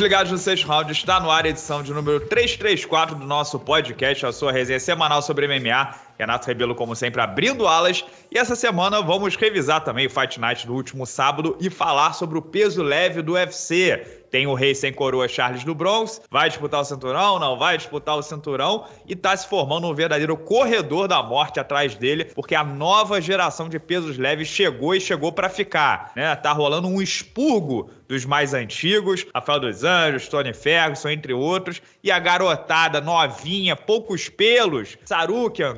ligados no sexto round, está no ar a edição de número 334 do nosso podcast, a sua resenha semanal sobre MMA. Renato Rebelo, como sempre, abrindo alas. E essa semana vamos revisar também o Fight Night do último sábado e falar sobre o peso leve do UFC. Tem o rei sem coroa Charles do Bronx, vai disputar o cinturão, não vai disputar o cinturão e tá se formando um verdadeiro corredor da morte atrás dele, porque a nova geração de pesos leves chegou e chegou para ficar, né? Tá rolando um expurgo dos mais antigos, Rafael dos Anjos, Tony Ferguson, entre outros, e a garotada novinha, poucos pelos, Sarukian,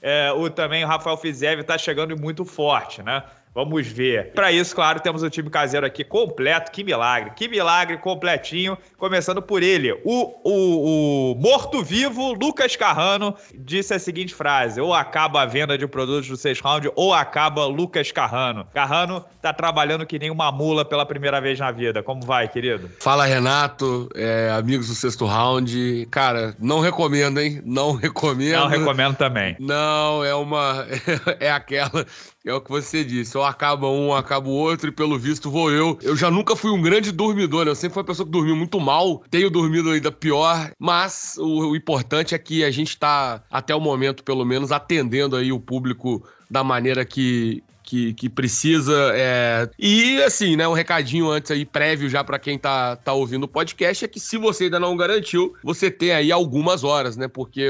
É, o também o Rafael Fizev tá chegando muito forte, né? Vamos ver. Para isso, claro, temos o time caseiro aqui completo. Que milagre, que milagre completinho. Começando por ele, o, o, o morto-vivo Lucas Carrano disse a seguinte frase: ou acaba a venda de produtos do Sexto Round, ou acaba Lucas Carrano. Carrano tá trabalhando que nem uma mula pela primeira vez na vida. Como vai, querido? Fala, Renato, é, amigos do Sexto Round. Cara, não recomendo, hein? Não recomendo. Não recomendo também. Não, é uma. é aquela é o que você disse, acaba um, acaba o outro, e pelo visto vou eu. Eu já nunca fui um grande dormidor, né? Eu sempre fui uma pessoa que dormiu muito mal, tenho dormido ainda pior, mas o, o importante é que a gente tá, até o momento, pelo menos, atendendo aí o público da maneira que, que, que, precisa. É... E assim, né, um recadinho antes aí, prévio já para quem tá, tá ouvindo o podcast, é que se você ainda não garantiu, você tem aí algumas horas, né? Porque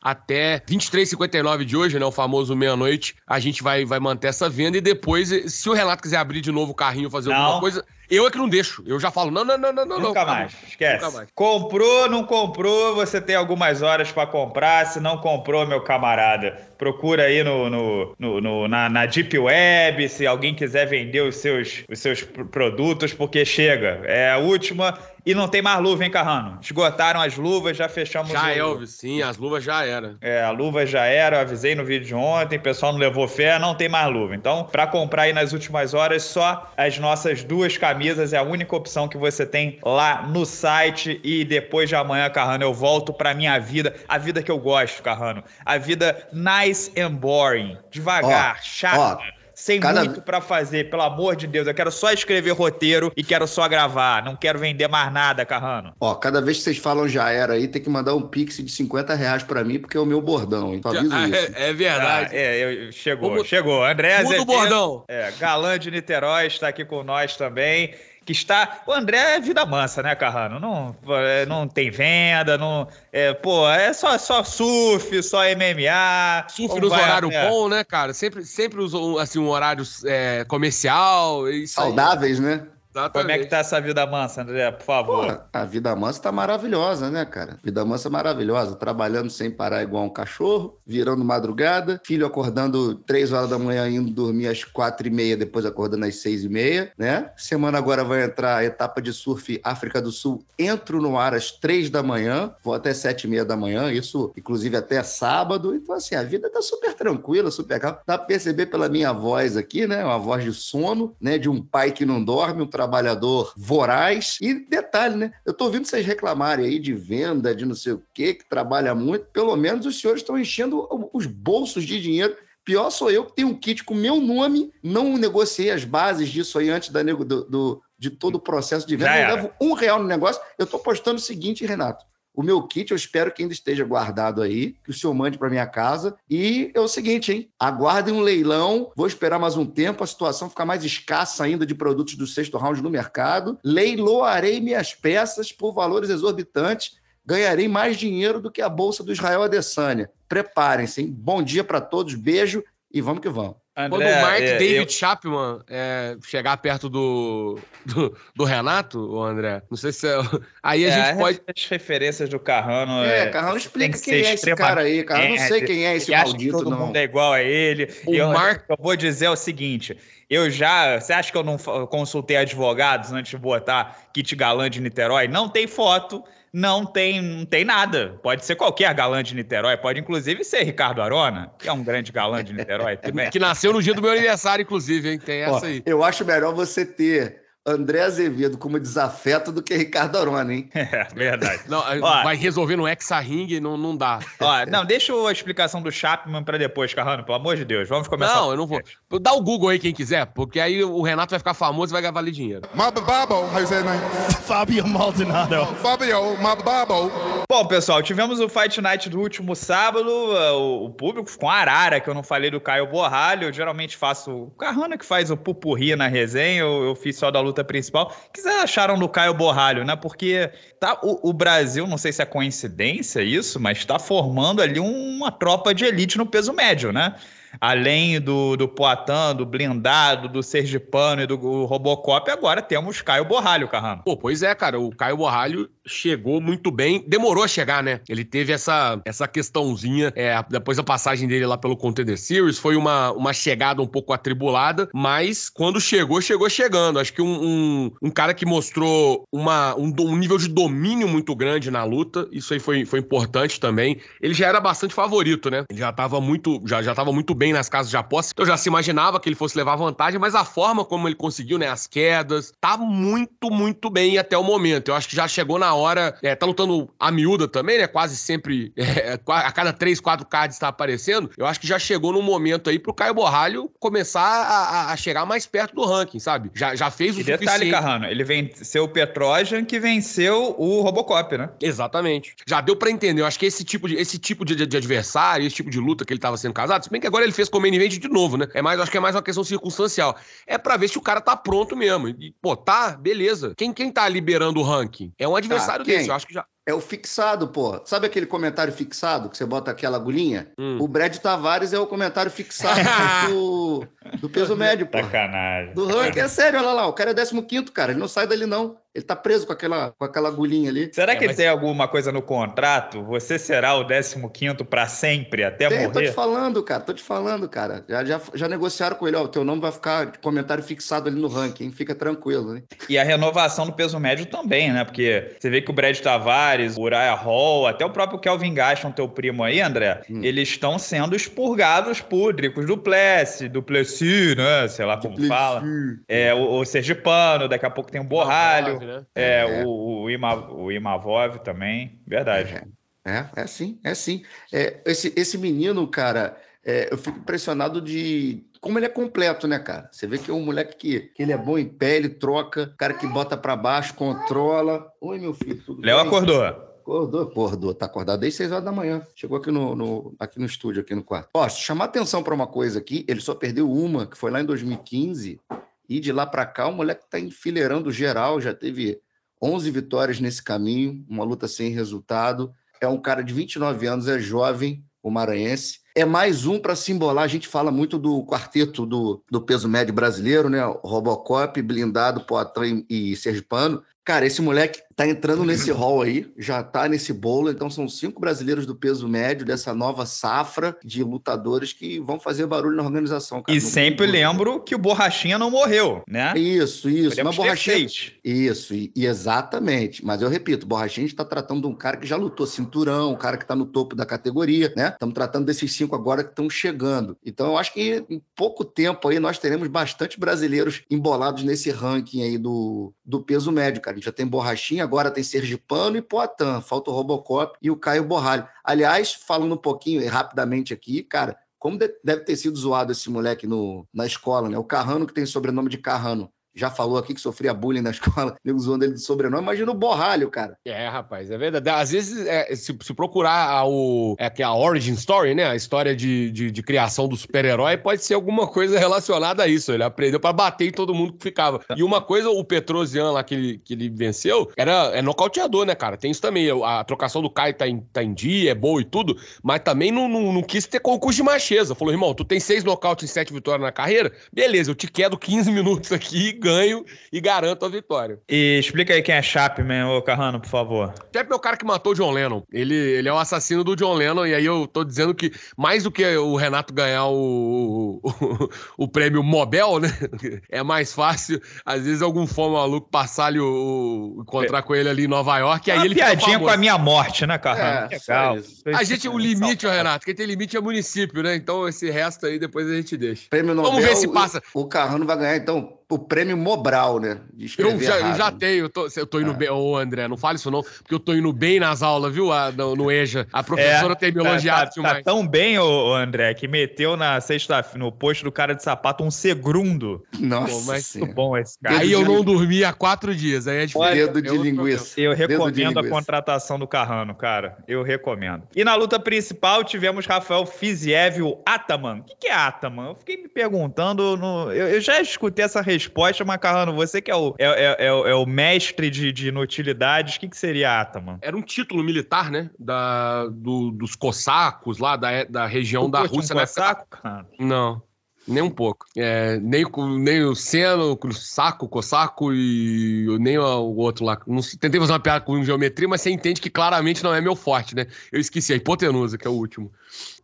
até 23h59 de hoje, né? O famoso meia-noite, a gente vai, vai manter essa venda e depois, se o Renato quiser abrir de novo o carrinho, fazer não. alguma coisa, eu é que não deixo. Eu já falo, não, não, não, não, não. Nunca não, mais. Esquece. Nunca mais. Comprou, não comprou, você tem algumas horas para comprar. Se não comprou, meu camarada, procura aí no, no, no, no na, na, Deep Web, se alguém quiser vender os seus, os seus produtos, porque chega. É a última e não tem mais luva, hein, Carrano? Esgotaram as luvas, já fechamos Já, o... Elvis, sim, as luvas já era. É, a luva já era, eu avisei no vídeo de ontem, o pessoal não levou fé, não tem mais luva. Então, para comprar aí nas últimas horas, só as nossas duas camisas é a única opção que você tem lá no site. E depois de amanhã, Carrano, eu volto pra minha vida, a vida que eu gosto, Carrano. A vida nice and boring, devagar, ó, chata. Ó sem Cada... muito para fazer, pelo amor de Deus. Eu quero só escrever roteiro e quero só gravar. Não quero vender mais nada, Carrano. Ó, cada vez que vocês falam já era aí, tem que mandar um pix de 50 reais para mim, porque é o meu bordão, hein? já, isso. É, é verdade. Ah, é, eu, chegou, Como... chegou. André Muda o bordão. É, galã de Niterói está aqui com nós também que está. O André é vida mansa, né, Carrano? Não, é, não tem venda, não. É, pô, é só, só surf, só MMA. Surf nos horários é. bom, né, cara? Sempre, sempre usou assim, um horário é, comercial. Saudáveis, aí. né? Exatamente. Como é que tá essa vida mansa, André, por favor? Pô, a vida mansa tá maravilhosa, né, cara? Vida mansa maravilhosa. Trabalhando sem parar igual um cachorro, virando madrugada, filho acordando três horas da manhã, indo dormir às quatro e meia, depois acordando às seis e meia, né? Semana agora vai entrar a etapa de surf África do Sul. Entro no ar às três da manhã, vou até sete e meia da manhã, isso inclusive até sábado. Então, assim, a vida tá super tranquila, super calma. Dá pra perceber pela minha voz aqui, né? Uma voz de sono, né? De um pai que não dorme, um trabalho trabalhador voraz. E detalhe, né? Eu estou ouvindo vocês reclamarem aí de venda, de não sei o quê, que trabalha muito. Pelo menos os senhores estão enchendo os bolsos de dinheiro. Pior sou eu que tenho um kit com meu nome, não negociei as bases disso aí antes da, do, do de todo o processo de venda. Eu levo um real no negócio. Eu estou postando o seguinte, Renato. O meu kit, eu espero que ainda esteja guardado aí, que o senhor mande para minha casa. E é o seguinte, hein? Aguardem um leilão. Vou esperar mais um tempo, a situação ficar mais escassa ainda de produtos do sexto round no mercado. Leiloarei minhas peças por valores exorbitantes. Ganharei mais dinheiro do que a bolsa do Israel Adesanya. Preparem-se, hein? Bom dia para todos, beijo e vamos que vamos. André, Quando o Mark é, David eu... Chapman é, chegar perto do, do, do, Renato, André, não sei se é... Aí a é, gente pode. As referências do Carrano. É, é Carrano explica quem é esse cara aí, cara. Eu não sei quem é esse maldito, todo não. mundo é igual a ele. O eu, Mark... eu vou dizer o seguinte: eu já. Você acha que eu não consultei advogados antes de botar kit galã de Niterói? Não tem foto não tem, não tem nada. Pode ser qualquer galã de Niterói, pode inclusive ser Ricardo Arona, que é um grande galã de Niterói também. que nasceu no dia do meu aniversário, inclusive, hein? Tem essa Ó, aí. Eu acho melhor você ter André Azevedo como desafeto do que Ricardo Arona, hein? É, verdade. Não, ó, vai resolver no Hexa-Ring, não, não dá. Ó, não, deixa a explicação do Chapman pra depois, Carrano, pelo amor de Deus. Vamos começar. Não, eu não vou. Dá o Google aí quem quiser, porque aí o Renato vai ficar famoso e vai valer dinheiro. Mababo, how you say name? Fabio Maldonado. Fabio Mababo. Bom, pessoal, tivemos o Fight Night do último sábado. O, o público ficou arara, que eu não falei do Caio Borralho. Eu geralmente faço. O Carrano que faz o pupurri na resenha, eu, eu fiz só da luta principal. O que vocês acharam do Caio Borralho, né? Porque tá, o, o Brasil, não sei se é coincidência isso, mas está formando ali uma tropa de elite no peso médio, né? Além do, do Poitin, do Blindado, do Sergipano e do Robocop, agora temos Caio Borralho, Carrano. Pô, pois é, cara, o Caio Borralho chegou muito bem, demorou a chegar, né? Ele teve essa, essa questãozinha, é, depois da passagem dele lá pelo Contender Series, foi uma, uma chegada um pouco atribulada, mas quando chegou, chegou chegando. Acho que um, um, um cara que mostrou uma, um, um, nível de domínio muito grande na luta, isso aí foi, foi importante também. Ele já era bastante favorito, né? Ele já tava muito, já, já tava muito bem bem nas casas de apostas. Então já se imaginava que ele fosse levar vantagem, mas a forma como ele conseguiu, né, as quedas, tá muito, muito bem até o momento. Eu acho que já chegou na hora, é, tá lutando a miúda também, né, quase sempre, é, a cada três, quatro cards tá aparecendo. Eu acho que já chegou no momento aí pro Caio Borralho começar a, a chegar mais perto do ranking, sabe? Já, já fez o e detalhe, Carrano, ele venceu o Petrojan que venceu o Robocop, né? Exatamente. Já deu para entender. Eu acho que esse tipo de, esse tipo de, de adversário, esse tipo de luta que ele tava sendo casado, se bem que agora ele fez com o main event de novo, né? É mais, acho que é mais uma questão circunstancial. É para ver se o cara tá pronto mesmo. E, pô, tá, beleza. Quem, quem tá liberando o ranking? É um adversário tá, desse, eu acho que já. É o fixado, pô. Sabe aquele comentário fixado que você bota aquela agulhinha? Hum. O Brad Tavares é o comentário fixado do, do peso médio, pô. Sacanagem. Do ranking. É sério, olha lá. O cara é 15, cara. Ele não sai dali, não. Ele tá preso com aquela, com aquela agulhinha ali. Será que é, mas... tem alguma coisa no contrato? Você será o 15 para sempre, até tem, morrer? Tô te falando, cara. Tô te falando, cara. Já, já, já negociaram com ele, ó. O teu nome vai ficar de comentário fixado ali no ranking. Fica tranquilo, né? E a renovação do peso médio também, né? Porque você vê que o Brad Tavares, o Uriah Hall, até o próprio Kelvin Gaston, teu primo aí, André, hum. eles estão sendo expurgados púdricos do Plessis, do Plessis, né? Sei lá como fala. É, o, o Sergipano, daqui a pouco tem o Borralho né? É, é. O, o, Ima, o Imavov também, verdade. É, é, é sim, é sim. É, esse, esse menino, cara, é, eu fico impressionado de como ele é completo, né, cara? Você vê que é um moleque que, que ele é bom em pé, ele troca, cara que bota para baixo, controla. Oi, meu filho, tudo Léo bem? acordou. Acordou, acordou, tá acordado desde 6 horas da manhã. Chegou aqui no, no, aqui no estúdio, aqui no quarto. Ó, chamar atenção para uma coisa aqui, ele só perdeu uma, que foi lá em 2015, e de lá para cá, o moleque está enfileirando geral, já teve 11 vitórias nesse caminho, uma luta sem resultado. É um cara de 29 anos, é jovem, o maranhense. É mais um para simbolar, a gente fala muito do quarteto do, do peso médio brasileiro, né? Robocop, Blindado, Poitin e Sergipano. Cara, esse moleque tá entrando nesse hall aí, já tá nesse bolo, então são cinco brasileiros do peso médio dessa nova safra de lutadores que vão fazer barulho na organização. Cara. E não sempre lembro que o Borrachinha não morreu, né? Isso, isso. Podemos mas Borrachinha... Isso, e, e, exatamente. Mas eu repito, Borrachinha a gente tá tratando de um cara que já lutou cinturão, um cara que tá no topo da categoria, né? Estamos tratando desses cinco agora que estão chegando. Então eu acho que em pouco tempo aí nós teremos bastante brasileiros embolados nesse ranking aí do, do peso médio, cara. A gente já tem Borrachinha, agora tem Sergipano e Poitin, falta o Robocop e o Caio Borralho. Aliás, falando um pouquinho rapidamente aqui, cara, como deve ter sido zoado esse moleque no, na escola, né? O Carrano, que tem sobrenome de Carrano já falou aqui que sofria bullying na escola, nego zoando ele de sobrenome. Imagina o borralho, cara. É, rapaz, é verdade. Às vezes, é, se, se, procurar a, o, é, a origin story, né? A história de, de, de criação do super-herói, pode ser alguma coisa relacionada a isso. Ele aprendeu para bater em todo mundo que ficava. E uma coisa, o Petrosian lá que ele, que ele venceu, era, é nocauteador, né, cara? Tem isso também. A trocação do Kai tá em, tá em dia, é boa e tudo, mas também não, não, não quis ter concurso de macheza. Falou, irmão, tu tem seis nocautes e sete vitórias na carreira? Beleza, eu te quedo 15 minutos aqui ganho e garanto a vitória. E explica aí quem é Chapman, ô Carrano, por favor. Chapman é o cara que matou o John Lennon. Ele, ele é o assassino do John Lennon, e aí eu tô dizendo que mais do que o Renato ganhar o, o, o prêmio Mobel, né? É mais fácil, às vezes, algum fã maluco passar ali o, encontrar é. com ele ali em Nova York, e aí ele piadinha com a minha morte, né, Carrano? É, Legal. A gente, o limite, o Renato, quem tem limite é município, né? Então esse resto aí depois a gente deixa. Prêmio Nobel, Vamos ver se passa. O, o Carrano vai ganhar, então, o prêmio Mobral, né? De eu, já, eu já tenho, eu tô, eu tô indo ah. bem. Ô, André, não fale isso não, porque eu tô indo bem nas aulas, viu? A, no, no, EJA. A professora é, tem me elogiado tá, tá, tá tão bem, ô, André, que meteu na sexta no post do cara de sapato um segundo. Nossa, Pô, mas muito bom esse cara. Aí eu não dormi há quatro dias. Aí é difícil. Dedo de linguiça. Eu recomendo a contratação do Carrano, cara. Eu recomendo. E na luta principal tivemos Rafael Fiziev, o Ataman. O que, que é Ataman? Eu fiquei me perguntando. No... Eu, eu, já escutei essa resposta, mas, Carrano, você que é o, é, é, é, é o mestre de, de inutilidades, o que, que seria Ataman? Era um título militar, né? Da, do, dos cossacos lá, da, da região tu da Rússia. Um cossaco, cara? Não. Nem um pouco. É, nem, nem o Seno, o Saco, o Cossaco e nem o outro lá. Não, tentei fazer uma piada com geometria, mas você entende que claramente não é meu forte, né? Eu esqueci a hipotenusa, que é o último.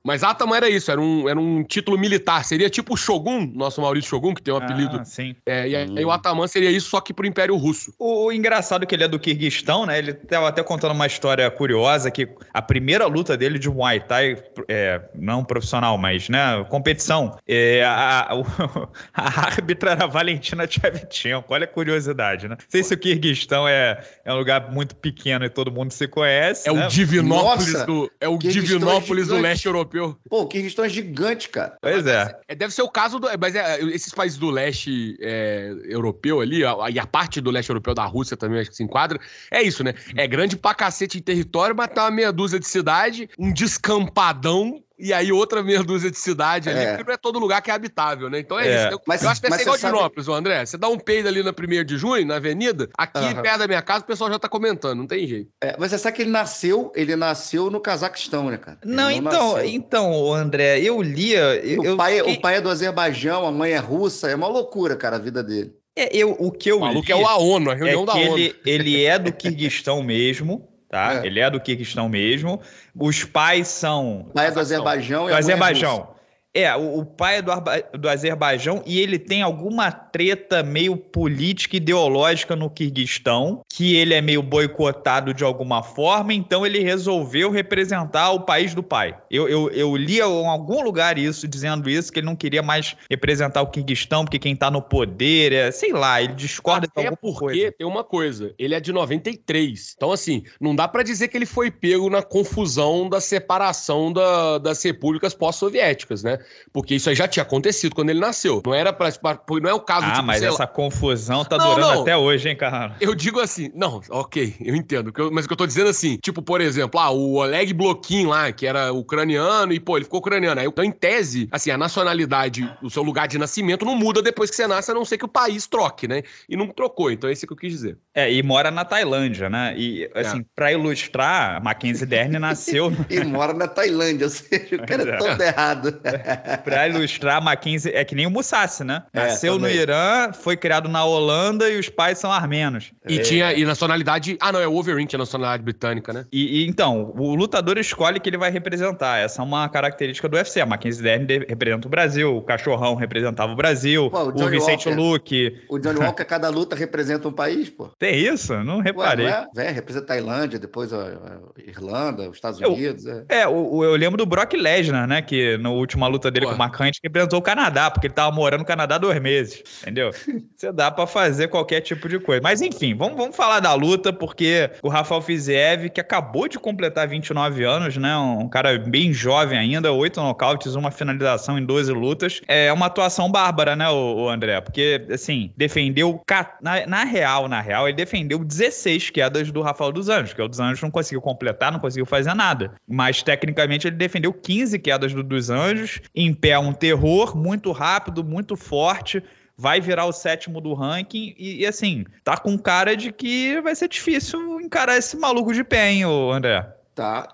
Mas Atama era isso, era um, era um título militar. Seria tipo o Shogun, nosso Maurício Shogun, que tem um ah, apelido. Ah, sim. É, e aí hum. o Ataman seria isso, só que pro Império Russo. O, o, engraçado é que ele é do Kirguistão, né? Ele tava até contando uma história curiosa que a primeira luta dele de Muay Thai, é, não profissional, mas, né, competição, é, a, a, a árbitra era a Valentina Tchevchenko. Olha a curiosidade, né? Não sei se o Kirguistão é, é um lugar muito pequeno e todo mundo se conhece. É né? o Divinópolis do, é o Divinópolis do leste europeu europeu. Pô, o Kirguistão é gigante, cara. Pois é. é deve ser o caso do. Mas é, esses países do leste é, europeu ali, e a parte do leste europeu da Rússia também, acho que se enquadra. É isso, né? É grande pra cacete em território, mas tá uma meia dúzia de cidade, um descampadão e aí outra meia dúzia de cidade ali, é. porque não é todo lugar que é habitável, né? Então é, é. isso. Eu, mas, eu acho que ser igual sabe... Dinópolis, André. Você dá um peido ali na 1 de junho, na avenida, aqui uhum. perto da minha casa, o pessoal já tá comentando, não tem jeito. É, mas você sabe que ele nasceu, ele nasceu no Cazaquistão, né, cara? Não, não então, nasceu. então, André, eu lia. Eu, o, pai, fiquei... o pai é do Azerbaijão, a mãe é russa, é uma loucura, cara, a vida dele. É, eu, o que eu o maluco li, é o ONU, a reunião é da ONU. Ele, ele é do Kirguistão mesmo, tá? É. Ele é do Kirguistão mesmo. Os pais são. pai é do Azerbaijão e Do Azerbaijão. É, o, pai é do, do Azerbaijão e ele tem alguma treta meio política ideológica no Quirguistão, que ele é meio boicotado de alguma forma, então ele resolveu representar o país do pai. Eu, eu, eu li em algum lugar isso, dizendo isso, que ele não queria mais representar o Quirguistão, porque quem tá no poder é, sei lá, ele discorda Até de alguma porque coisa. tem uma coisa, ele é de 93. Então, assim, não dá para dizer que ele foi pego na confusão da separação da, das repúblicas pós-soviéticas, né? Porque isso aí já tinha acontecido quando ele nasceu. Não era para não é o caso Ah, tipo, mas essa lá... confusão tá não, durando não. até hoje, hein, cara? Eu digo assim, não, OK, eu entendo, mas o que eu tô dizendo assim, tipo, por exemplo, ah, o Oleg Bloquin lá, que era ucraniano e pô, ele ficou ucraniano. Aí, então, em tese, assim, a nacionalidade, o seu lugar de nascimento não muda depois que você nasce, a não ser que o país troque, né? E não trocou, então é isso que eu quis dizer. É, e mora na Tailândia, né? E assim, é. para ilustrar, Mackenzie Dern nasceu e mora na Tailândia, ou seja, o cara é, é todo errado. Pra ilustrar, Mackenzie é que nem o Musashi, né? É, Nasceu no Irã, foi criado na Holanda e os pais são armenos. E é. tinha e nacionalidade. Ah, não, é o Wolverine que é nacionalidade britânica, né? E, e, então, o lutador escolhe que ele vai representar. Essa é uma característica do UFC. A Mackenzie Dern representa o Brasil, o Cachorrão representava o Brasil, pô, o, o Vicente Walker, Luke. O Johnny Walker, cada luta representa um país, pô. Tem isso? Não reparei. Ué, não é? é? representa a Tailândia, depois a, a Irlanda, os Estados Unidos. Eu, é, é eu, eu, lembro do Brock Lesnar, né? Que na última luta dele pô. com o Marcante representou o Canadá, porque ele tava morando no Canadá dois meses, entendeu? Você dá para fazer qualquer tipo de coisa. Mas enfim, vamos, vamos falar da luta, porque o Rafael Fiziev, que acabou de completar 29 anos, né? Um cara bem jovem ainda, oito nocautes, uma finalização em 12 lutas. É uma atuação bárbara, né, o, André? Porque, assim, defendeu. Na, na real, na real, ele defendeu 16 quedas do Rafael dos Anjos, que o dos Anjos não conseguiu completar, não conseguiu fazer nada. Mas, tecnicamente, ele defendeu 15 quedas do dos Anjos, em pé um terror muito rápido, muito forte, vai virar o sétimo do ranking e, e, assim, tá com cara de que vai ser difícil encarar esse maluco de pé, hein, André? Tá,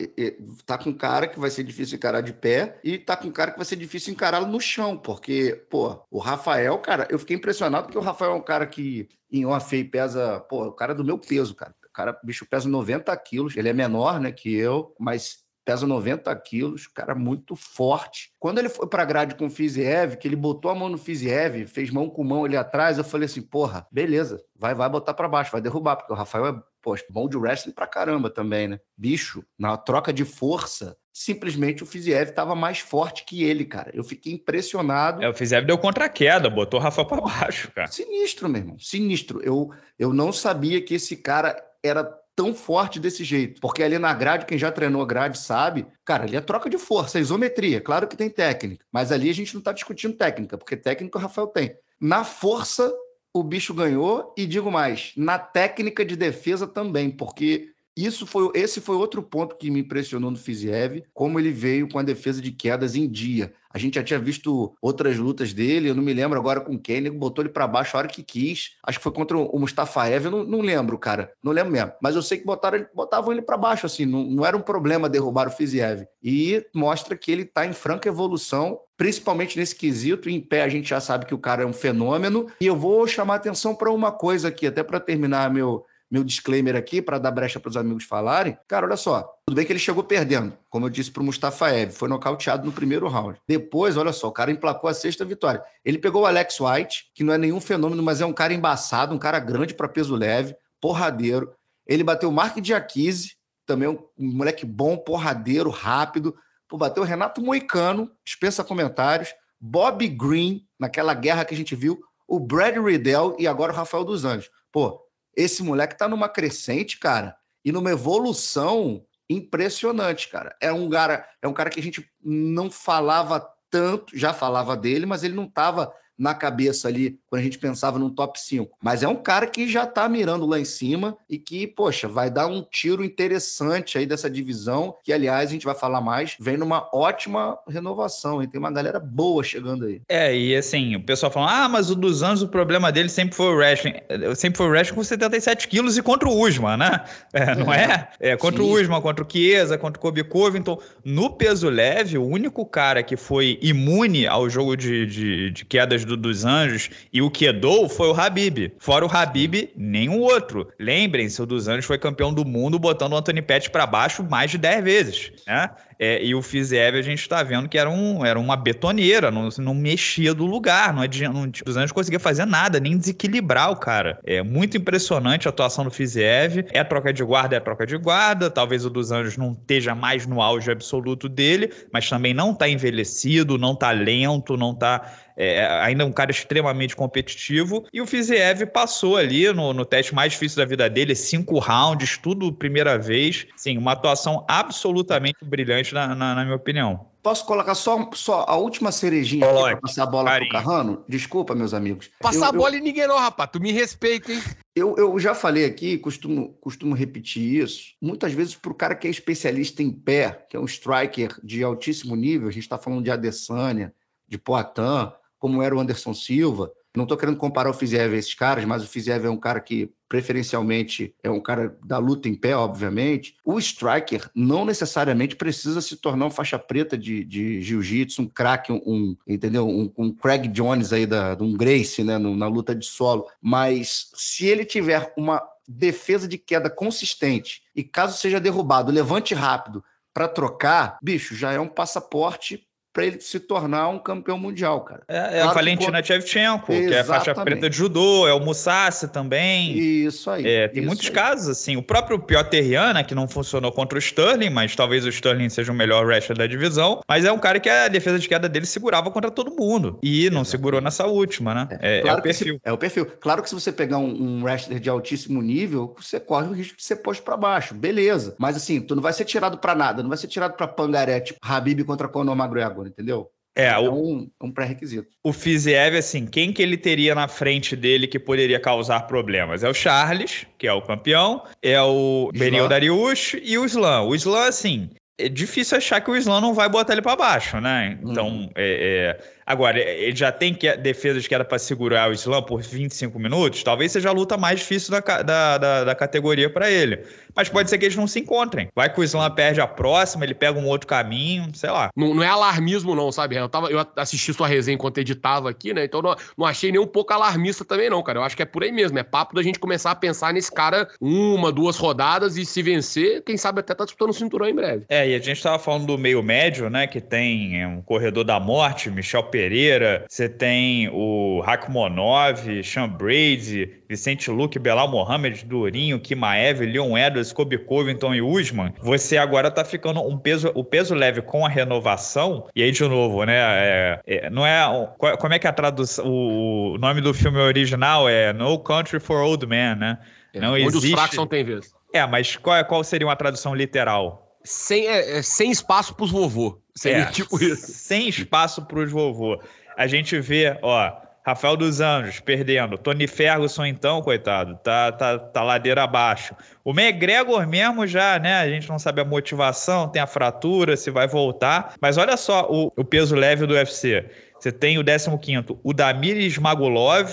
tá com cara que vai ser difícil encarar de pé e tá com cara que vai ser difícil encará-lo no chão, porque, pô, o Rafael, cara, eu fiquei impressionado porque o Rafael é um cara que em off pesa, pô, o cara é do meu peso, cara. O cara, bicho, pesa 90 quilos, ele é menor, né, que eu, mas pesa 90 quilos, cara muito forte. Quando ele foi para a grade com o Fiziev, que ele botou a mão no Fiziev, fez mão com mão ali atrás, eu falei assim, porra, beleza, vai, vai botar para baixo, vai derrubar, porque o Rafael é, poxa, bom de wrestling pra caramba também, né? Bicho, na troca de força, simplesmente o Fiziev estava mais forte que ele, cara. Eu fiquei impressionado. É, o Fiziev deu contra-queda, botou o Rafael para baixo, cara. Sinistro, meu irmão, sinistro. Eu, eu não sabia que esse cara era tão forte desse jeito. Porque ali na grade, quem já treinou grade sabe, cara, ali é troca de força, é isometria. Claro que tem técnica, mas ali a gente não está discutindo técnica, porque técnica o Rafael tem. Na força, o bicho ganhou, e digo mais, na técnica de defesa também, porque isso foi, esse foi outro ponto que me impressionou no Fiziev, como ele veio com a defesa de quedas em dia. A gente já tinha visto outras lutas dele, eu não me lembro agora com quem, ele botou ele para baixo a hora que quis. Acho que foi contra o Mustafaev, eu não, não lembro, cara. Não lembro mesmo. Mas eu sei que botaram botavam ele para baixo, assim, não, não era um problema derrubar o Fiziev. E mostra que ele está em franca evolução, principalmente nesse quesito. Em pé, a gente já sabe que o cara é um fenômeno. E eu vou chamar atenção para uma coisa aqui, até para terminar meu meu disclaimer aqui para dar brecha para os amigos falarem. Cara, olha só. Tudo bem que ele chegou perdendo, como eu disse para o Mustafaev, foi nocauteado no primeiro round. Depois, olha só, o cara emplacou a sexta vitória. Ele pegou o Alex White, que não é nenhum fenômeno, mas é um cara embaçado, um cara grande para peso leve, porradeiro. Ele bateu o Mark Diakise, também um moleque bom, porradeiro, rápido. Pô, bateu o Renato Moicano, dispensa comentários. Bob Green, naquela guerra que a gente viu. O Brad Riddell e agora o Rafael dos Anjos. Pô, esse moleque tá numa crescente, cara, e numa evolução impressionante, cara. É um cara, é um cara que a gente não falava tanto, já falava dele, mas ele não tava na cabeça ali quando a gente pensava num top 5. Mas é um cara que já tá mirando lá em cima e que, poxa, vai dar um tiro interessante aí dessa divisão, que aliás a gente vai falar mais, vem numa ótima renovação, e tem uma galera boa chegando aí. É, e assim, o pessoal fala: "Ah, mas o dos anos o problema dele sempre foi o wrestling". Sempre foi o wrestling com 77 quilos e contra o Usman, né? É, não é? é? é contra Sim. o Usman, contra o Chiesa, contra o Kobe Covington. No peso leve, o único cara que foi imune ao jogo de, de, de quedas do, dos Anjos e o Kedou foi o Habib. Fora o Habib, nenhum outro. Lembrem-se, o dos Anjos foi campeão do mundo botando o Anthony Pettis para baixo mais de 10 vezes, né? É, e o Fiziev a gente está vendo que era, um, era uma betoneira, não, não mexia do lugar, não, adianta, não dos anos conseguia fazer nada, nem desequilibrar o cara. É muito impressionante a atuação do Fiziev. É troca de guarda, é troca de guarda. Talvez o dos Anjos não esteja mais no auge absoluto dele, mas também não está envelhecido, não está lento, não está é, ainda um cara extremamente competitivo. E o Fiziev passou ali no, no teste mais difícil da vida dele, cinco rounds, tudo primeira vez. Sim, uma atuação absolutamente brilhante, na, na, na minha opinião. Posso colocar só, só a última cerejinha aqui pra passar a bola Carinho. pro Carrano? Desculpa, meus amigos. Passar eu, a bola eu... em ninguém não, rapaz. Tu me respeita, hein? Eu, eu já falei aqui, costumo, costumo repetir isso. Muitas vezes, para o cara que é especialista em pé, que é um striker de altíssimo nível, a gente está falando de Adesanya, de Poitin, como era o Anderson Silva. Não estou querendo comparar o Fiziev a esses caras, mas o Fiziev é um cara que, preferencialmente, é um cara da luta em pé, obviamente. O striker não necessariamente precisa se tornar um faixa preta de, de jiu-jitsu, um craque, um, entendeu? Um, um, Craig Jones aí, da, um Grace, né, na luta de solo. Mas se ele tiver uma defesa de queda consistente e caso seja derrubado, levante rápido para trocar, bicho, já é um passaporte para ele se tornar um campeão mundial, cara. É, é claro a Valentina que... Shevchenko, que é faixa preta de judô, é o Musashi também. Isso aí. É, tem isso muitos aí. casos, assim. O próprio Piotr Riana, que não funcionou contra o Sterling, mas talvez o Sterling seja o melhor wrestler da divisão, mas é um cara que a defesa de queda dele segurava contra todo mundo. E não segurou nessa última, né? É, é, claro é o perfil. Se, é o perfil. Claro que se você pegar um, um wrestler de altíssimo nível, você corre o risco de ser posto para baixo. Beleza. Mas assim, tu não vai ser tirado para nada, não vai ser tirado para pangaré, tipo Habib contra Conor McGregor entendeu? É, é um, um pré-requisito. O Fiziev, assim, quem que ele teria na frente dele que poderia causar problemas? É o Charles, que é o campeão, é o Benil Dariush e o Islam. O Islam, assim, é difícil achar que o Islam não vai botar ele para baixo, né? Então, uhum. é, é Agora, ele já tem que, defesas que era para segurar o Slam por 25 minutos, talvez seja a luta mais difícil da, da, da, da categoria para ele. Mas pode ser que eles não se encontrem. Vai que o Slam perde a próxima, ele pega um outro caminho, sei lá. Não, não é alarmismo, não, sabe? Eu, tava, eu assisti sua resenha enquanto editava aqui, né? Então não, não achei nem um pouco alarmista também, não, cara. Eu acho que é por aí mesmo. É papo da gente começar a pensar nesse cara uma, duas rodadas e se vencer, quem sabe até tá disputando o cinturão em breve. É, e a gente tava falando do meio médio, né? Que tem um corredor da morte, Michel Pereira, você tem o Rakhmonov, Sean Brady, Vicente Luque, Belal Mohamed, Durinho, Kimaev, Leon Edwards, Kobe Covington e Usman, você agora tá ficando um peso, o peso leve com a renovação, e aí de novo, né, é, é, não é, como é que é a tradução, o, nome do filme original é No Country for Old Men, né? É, não onde existe... os fracos não tem vez. É, mas qual, qual seria uma tradução literal? Sem, é, é sem espaço pros vovô. Seria é, tipo isso. Sem espaço pros vovô. A gente vê, ó, Rafael dos Anjos perdendo. Tony Ferguson, então, coitado, tá, tá, tá ladeira abaixo. O McGregor mesmo já, né? A gente não sabe a motivação, tem a fratura, se vai voltar. Mas olha só o, o peso leve do UFC. Você tem o 15, o Damir Magulov,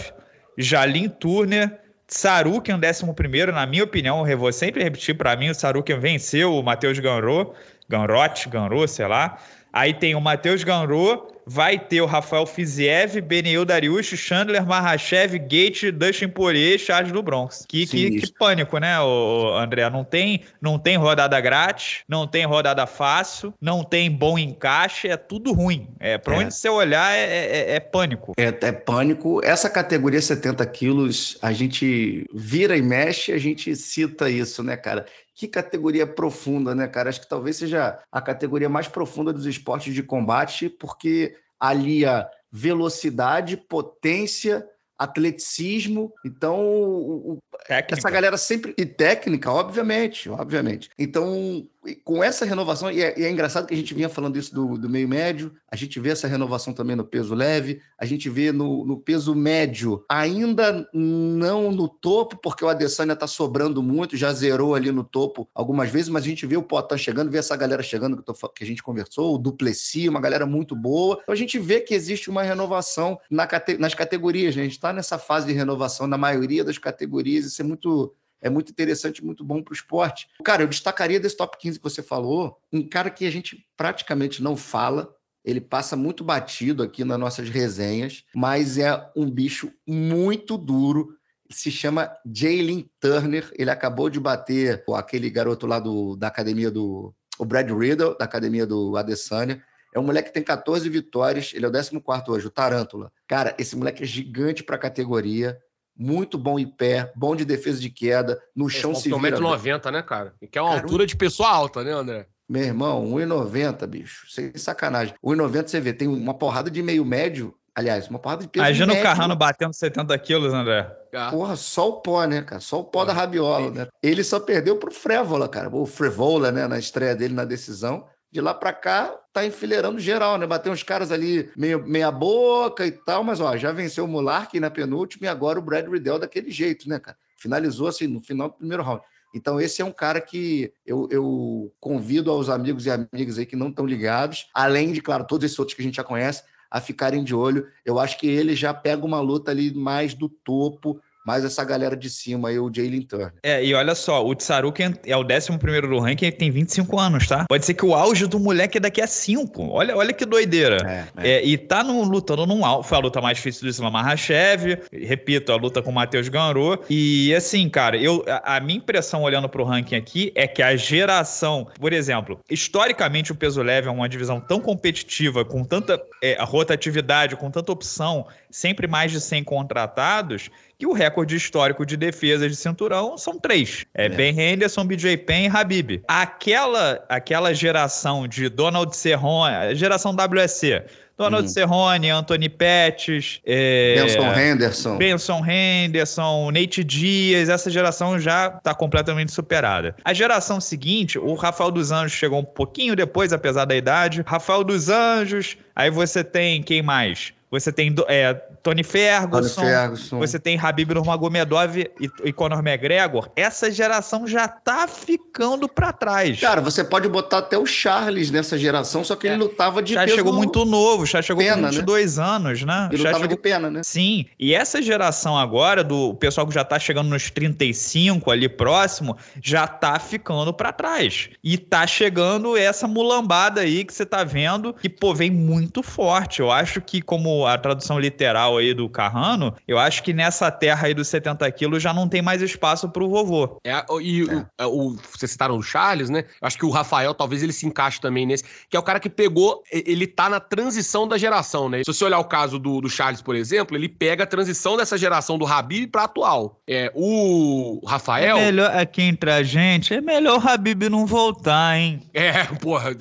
Jalim Turner, Sarukian, 11, na minha opinião, eu vou sempre repetir para mim: o Sarukian venceu o Matheus Ganro, Ganrote, Ganro, sei lá. Aí tem o Matheus Ganro, vai ter o Rafael Fiziev, Benil Dariush, Chandler Mahashev, Gate, Dustin Poirier, Charles do Bronx. Que, que, que, pânico, né, o André? Não tem, não tem rodada grátis, não tem rodada fácil, não tem bom encaixe, é tudo ruim. É, pra é. onde você olhar é, é, é pânico. É, é pânico. Essa categoria 70 quilos, a gente vira e mexe, a gente cita isso, né, cara? Que categoria profunda, né, cara? Acho que talvez seja a categoria mais profunda dos esportes de combate, porque alia velocidade, potência, atleticismo. Então, o, essa galera sempre. E técnica, obviamente, obviamente. Então, com essa renovação, e é, e é, engraçado que a gente vinha falando isso do, do, meio médio, a gente vê essa renovação também no peso leve, a gente vê no, no peso médio, ainda não no topo, porque o Adesanya está sobrando muito, já zerou ali no topo algumas vezes, mas a gente vê o Potan chegando, vê essa galera chegando que, tô, que a gente conversou, o Duplessis, uma galera muito boa. Então a gente vê que existe uma renovação na, nas categorias, né? a gente está nessa fase de renovação na maioria das categorias, isso é muito é muito interessante, muito bom para o esporte. Cara, eu destacaria desse top 15 que você falou, um cara que a gente praticamente não fala, ele passa muito batido aqui nas nossas resenhas, mas é um bicho muito duro. Se chama Jalen Turner. Ele acabou de bater aquele garoto lá do, da academia do. O Brad Riddle, da academia do Adesanya. É um moleque que tem 14 vitórias, ele é o 14 hoje, o Tarântula. Cara, esse moleque é gigante para a categoria muito bom em pé, bom de defesa de queda, no chão se vira. 1,90m, né, cara? E que é uma cara, altura de pessoa alta, né, André? Meu irmão, 1,90, bicho. Sem sacanagem. 1,90 você vê, tem uma porrada de meio médio. Aliás, uma porrada de peso Imagina médio. o Carrano batendo 70 quilos, André. Ah. Porra, só o pó, né, cara? Só o pó da rabiola, né? Ele só perdeu pro Frévola, cara. O Frevola, né, na estreia dele na decisão de lá para cá tá enfileirando geral, né? Bateu uns caras ali meio meia boca e tal, mas ó, já venceu o Mulark na penúltima e agora o Brad Riddell daquele jeito, né, cara? Finalizou assim no final do primeiro round. Então, esse é um cara que eu, eu convido aos amigos e amigas aí que não estão ligados, além de, claro, todos esses outros que a gente já conhece, a ficarem de olho. Eu acho que ele já pega uma luta ali mais do topo, mais essa galera de cima aí, o Jalen Turner. É, e olha só, o Tsaruken é o 11 do ranking, ele tem 25 anos, tá? Pode ser que o auge do moleque é daqui a 5. Olha, olha que doideira. É, é. É, e tá no, lutando num alto. Foi a luta mais difícil do Islam Mahashev. Repito, a luta com o Matheus Ganro. E assim, cara, eu, a, a, minha impressão olhando pro ranking aqui é que a geração, por exemplo, historicamente o peso leve é uma divisão tão competitiva, com tanta é, rotatividade, com tanta opção, sempre mais de 100 contratados, que o recorde histórico de defesas de cinturão são três. É, é. Ben Henderson, BJ Penn e Habib. Aquela, aquela geração de Donald Cerrone, geração WSC, Donald hum. Cerrone, Anthony Pettis, é, Benson Henderson. Benson Henderson, Nate Dias, essa geração já está completamente superada. A geração seguinte, o Rafael dos Anjos chegou um pouquinho depois, apesar da idade. Rafael dos Anjos, aí você tem quem mais? Você tem é, Tony, Ferguson, Tony Ferguson, você tem Habib Nurmagomedov e, e Conor McGregor. Essa geração já tá ficando para trás. Cara, você pode botar até o Charles nessa geração, só que é, ele lutava de já peso... chegou muito novo, já chegou pena, com 22 né? anos, né? Ele já lutava chegou... de pena, né? Sim. E essa geração agora, do pessoal que já tá chegando nos 35 ali próximo, já tá ficando para trás. E tá chegando essa mulambada aí que você tá vendo, que, pô, vem muito forte. Eu acho que como como a tradução literal aí do Carrano, eu acho que nessa terra aí dos 70 quilos já não tem mais espaço pro vovô. É, e o, é, o, vocês citaram o Charles, né? Acho que o Rafael talvez ele se encaixe também nesse, que é o cara que pegou, ele tá na transição da geração, né? Se você olhar o caso do, do Charles, por exemplo, ele pega a transição dessa geração do Habib pra atual. É, o Rafael. É melhor aqui entre a gente, é melhor o Habib não voltar, hein? É, porra,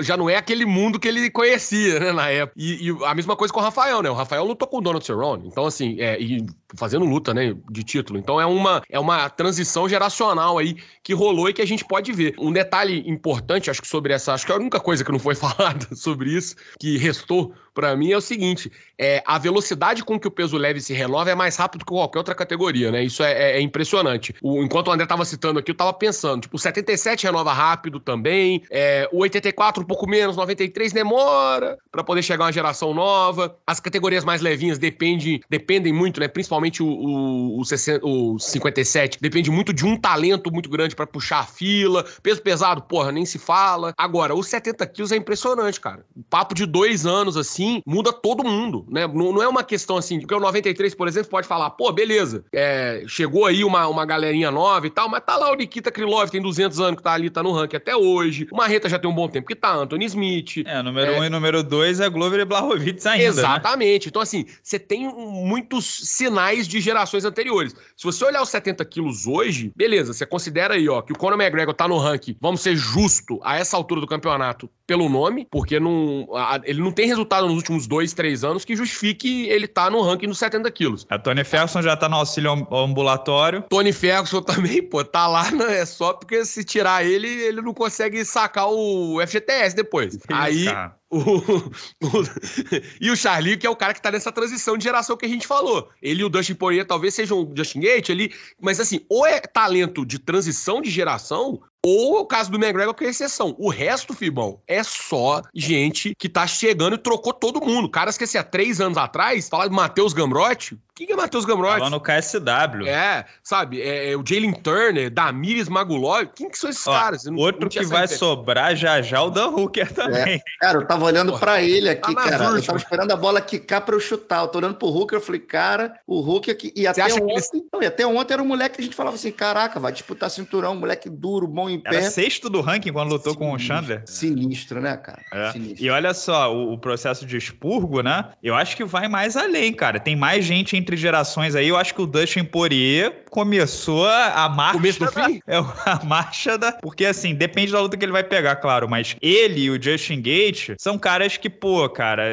já não é aquele mundo que ele conhecia, né, na época. E, e, a mesma coisa com o Rafael, né? O Rafael lutou com o Donald Cerrone. Então, assim, é, e fazendo luta, né, de título. Então é uma, é uma transição geracional aí que rolou e que a gente pode ver. Um detalhe importante, acho que sobre essa, acho que é a única coisa que não foi falada sobre isso, que restou para mim é o seguinte: é, a velocidade com que o peso leve se renova é mais rápido que qualquer outra categoria, né? Isso é, é, é impressionante. O, enquanto o André tava citando aqui, eu tava pensando, tipo, o 77 renova rápido também, é, o 84 um pouco menos, 93 demora para poder chegar uma geração nova. As categorias mais levinhas dependem, dependem muito, né? Principalmente o, o, o, 60, o 57, depende muito de um talento muito grande para puxar a fila. Peso pesado, porra, nem se fala. Agora, os 70 quilos é impressionante, cara. O papo de dois anos assim muda todo mundo, né? Não, não é uma questão assim, porque o 93, por exemplo, pode falar, pô, beleza, é, chegou aí uma, uma galerinha nova e tal, mas tá lá o Nikita Krylov, tem 200 anos que tá ali, tá no ranking até hoje. O Marreta já tem um bom tempo que tá, Anthony Smith. É, número é... um e número dois é Glover e Blachowicz ainda, né? Exatamente. Né? Então, assim, você tem muitos sinais de gerações anteriores. Se você olhar os 70 quilos hoje, beleza, você considera aí, ó, que o Conor McGregor tá no ranking, vamos ser justo, a essa altura do campeonato, pelo nome, porque não, a, ele não tem resultado nos últimos dois, três anos que justifique ele estar tá no ranking dos 70 quilos. A Tony Ferguson já tá no auxílio ambulatório. Tony Ferguson também, pô, tá lá, né? É só porque se tirar ele, ele não consegue sacar o FGTS depois. Isso, Aí. Cara. O, o, e o Charlie, que é o cara que tá nessa transição de geração que a gente falou. Ele e o Dustin Poirier talvez sejam o Justin Gate ali, mas assim, ou é talento de transição de geração, ou o caso do McGregor, que é exceção. O resto, Fibão, é só gente que tá chegando e trocou todo mundo. Caras que, assim, há três anos atrás, falar de Matheus Gamrotti. Quem que é Matheus Gamrotti? Lá no KSW. É, sabe? É, é o Jalen Turner, Damires Magulov. Quem que são esses Ó, caras? Não, outro não que vai ideia. sobrar já já o Dan Hooker também. É. Cara, eu tava olhando para ele aqui, tá cara. Eu tava esperando a bola quicar pra eu chutar. Eu tô olhando pro Hooker, eu falei, cara, o Hooker aqui. E até ontem, ele... não, e até ontem era um moleque que a gente falava assim: caraca, vai disputar cinturão, moleque duro, bom em pé. Era sexto do ranking quando lutou Sinistro. com o Chandler. Sinistro, né, cara? É. E olha só, o, o, processo de expurgo, né? Eu acho que vai mais além, cara. Tem mais gente entre gerações aí. Eu acho que o Dustin Poirier começou a marcha. Começo do fim? É a marcha da. Porque assim, depende da luta que ele vai pegar, claro. Mas ele e o Justin Gate são caras que, pô, cara,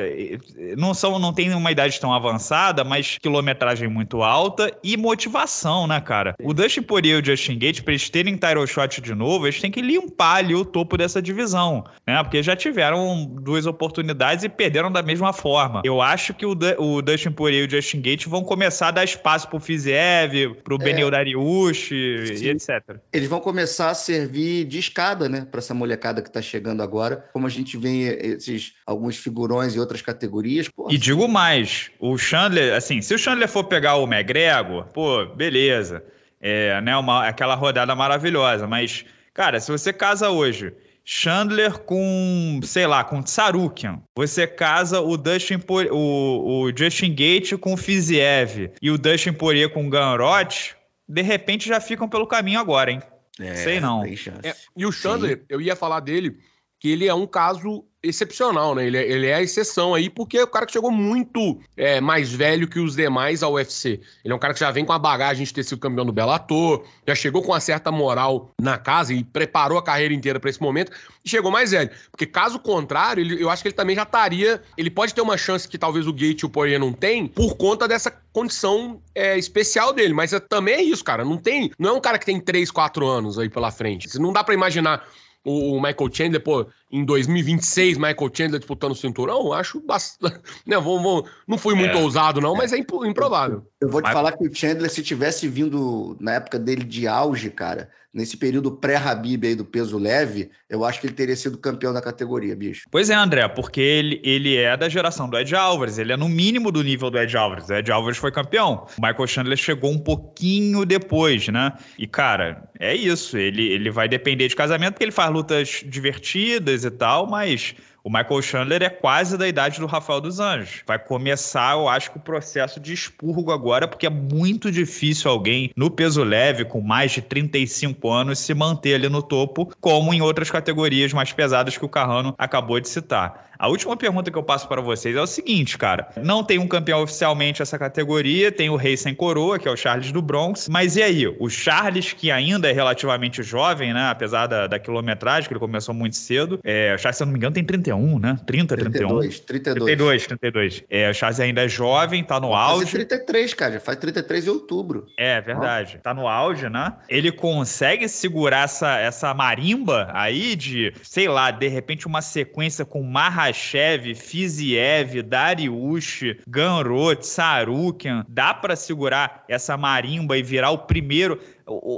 não são, não tem uma idade tão avançada, mas quilometragem muito alta e motivação, né, cara? O Dustin Poirier e o Justin Gate, pra eles terem title shot de novo, eles têm que limpar ali o topo dessa divisão, né? Porque já tiveram duas oportunidades e perderam da mesma forma. Eu acho que o, o Dustin Poirier e o Justin Gate vão começar a dar espaço pro Fiziev, pro. Benil Dariush e etc. Eles vão começar a servir de escada, né, para essa molecada que tá chegando agora. Como a gente vê esses alguns figurões e outras categorias. Pô, e digo mais, o Chandler, assim, se o Chandler for pegar o McGregor, pô, beleza. É, né, uma, aquela rodada maravilhosa, mas, cara, se você casa hoje Chandler com, sei lá, com Tsarukian. Você casa o Dustin o, o Justin Gate com o Fiziev e o Dustin Poirier com o Ganrot, de repente já ficam pelo caminho agora, hein? É, Sei não. É, e o Chandler, Sim. eu ia falar dele, que ele é um caso excepcional, né? Ele é, ele é a exceção aí, porque é o cara que chegou muito é, mais velho que os demais ao UFC. Ele é um cara que já vem com a bagagem de ter sido campeão do Bellator, já chegou com uma certa moral na casa e preparou a carreira inteira para esse momento e chegou mais velho. Porque caso contrário, ele, eu acho que ele também já estaria. Ele pode ter uma chance que talvez o Gate e o Poirier não tem por conta dessa condição é, especial dele. Mas é, também é isso, cara. Não tem. Não é um cara que tem 3, 4 anos aí pela frente. Não dá para imaginar o Michael Chandler, pô, em 2026, Michael Chandler disputando o cinturão, acho bastante. Não, vou, vou, não fui muito é, ousado, não, é. mas é improvável. Eu, eu vou te mas... falar que o Chandler, se tivesse vindo na época dele de auge, cara, nesse período pré-Habib aí do peso leve, eu acho que ele teria sido campeão da categoria, bicho. Pois é, André, porque ele, ele é da geração do Ed Alvarez, ele é no mínimo do nível do Ed Alvarez. O Ed Alvarez foi campeão. O Michael Chandler chegou um pouquinho depois, né? E, cara, é isso. Ele, ele vai depender de casamento, porque ele faz lutas divertidas e tal, mas O Michael Chandler é quase da idade do Rafael dos Anjos. Vai começar, eu acho que o processo de expurgo agora, porque é muito difícil alguém no peso leve com mais de 35 anos se manter ali no topo, como em outras categorias mais pesadas que o Carrano acabou de citar. A última pergunta que eu passo para vocês é o seguinte, cara. Não tem um campeão oficialmente essa categoria, tem o Rei Sem Coroa, que é o Charles do Bronx. Mas e aí? O Charles, que ainda é relativamente jovem, né? Apesar da, da quilometragem, que ele começou muito cedo. É, o Charles, se eu não me engano, tem 31, né? 30, 32, 31. 32. 32, 32. É, o Charles ainda é jovem, tá no auge. 33, cara. Já faz 33 em outubro. É, verdade. Tá no auge, né? Ele consegue segurar essa, essa marimba aí de, sei lá, de repente uma sequência com Marra Mahashev, Fiziev, Dariush, Ganrot, Sarukian. Dá para segurar essa marimba e virar o primeiro.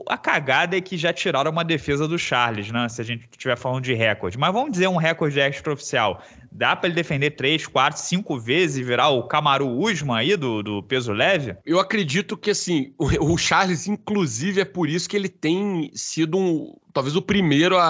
A cagada é que já tiraram uma defesa do Charles, né? Se a gente estiver falando de recorde. Mas vamos dizer um recorde extraoficial. Dá para ele defender três, quatro, cinco vezes e virar o Camaru Usman aí do, do peso leve? Eu acredito que, assim, o, o, Charles, inclusive, é por isso que ele tem sido um, talvez o primeiro a,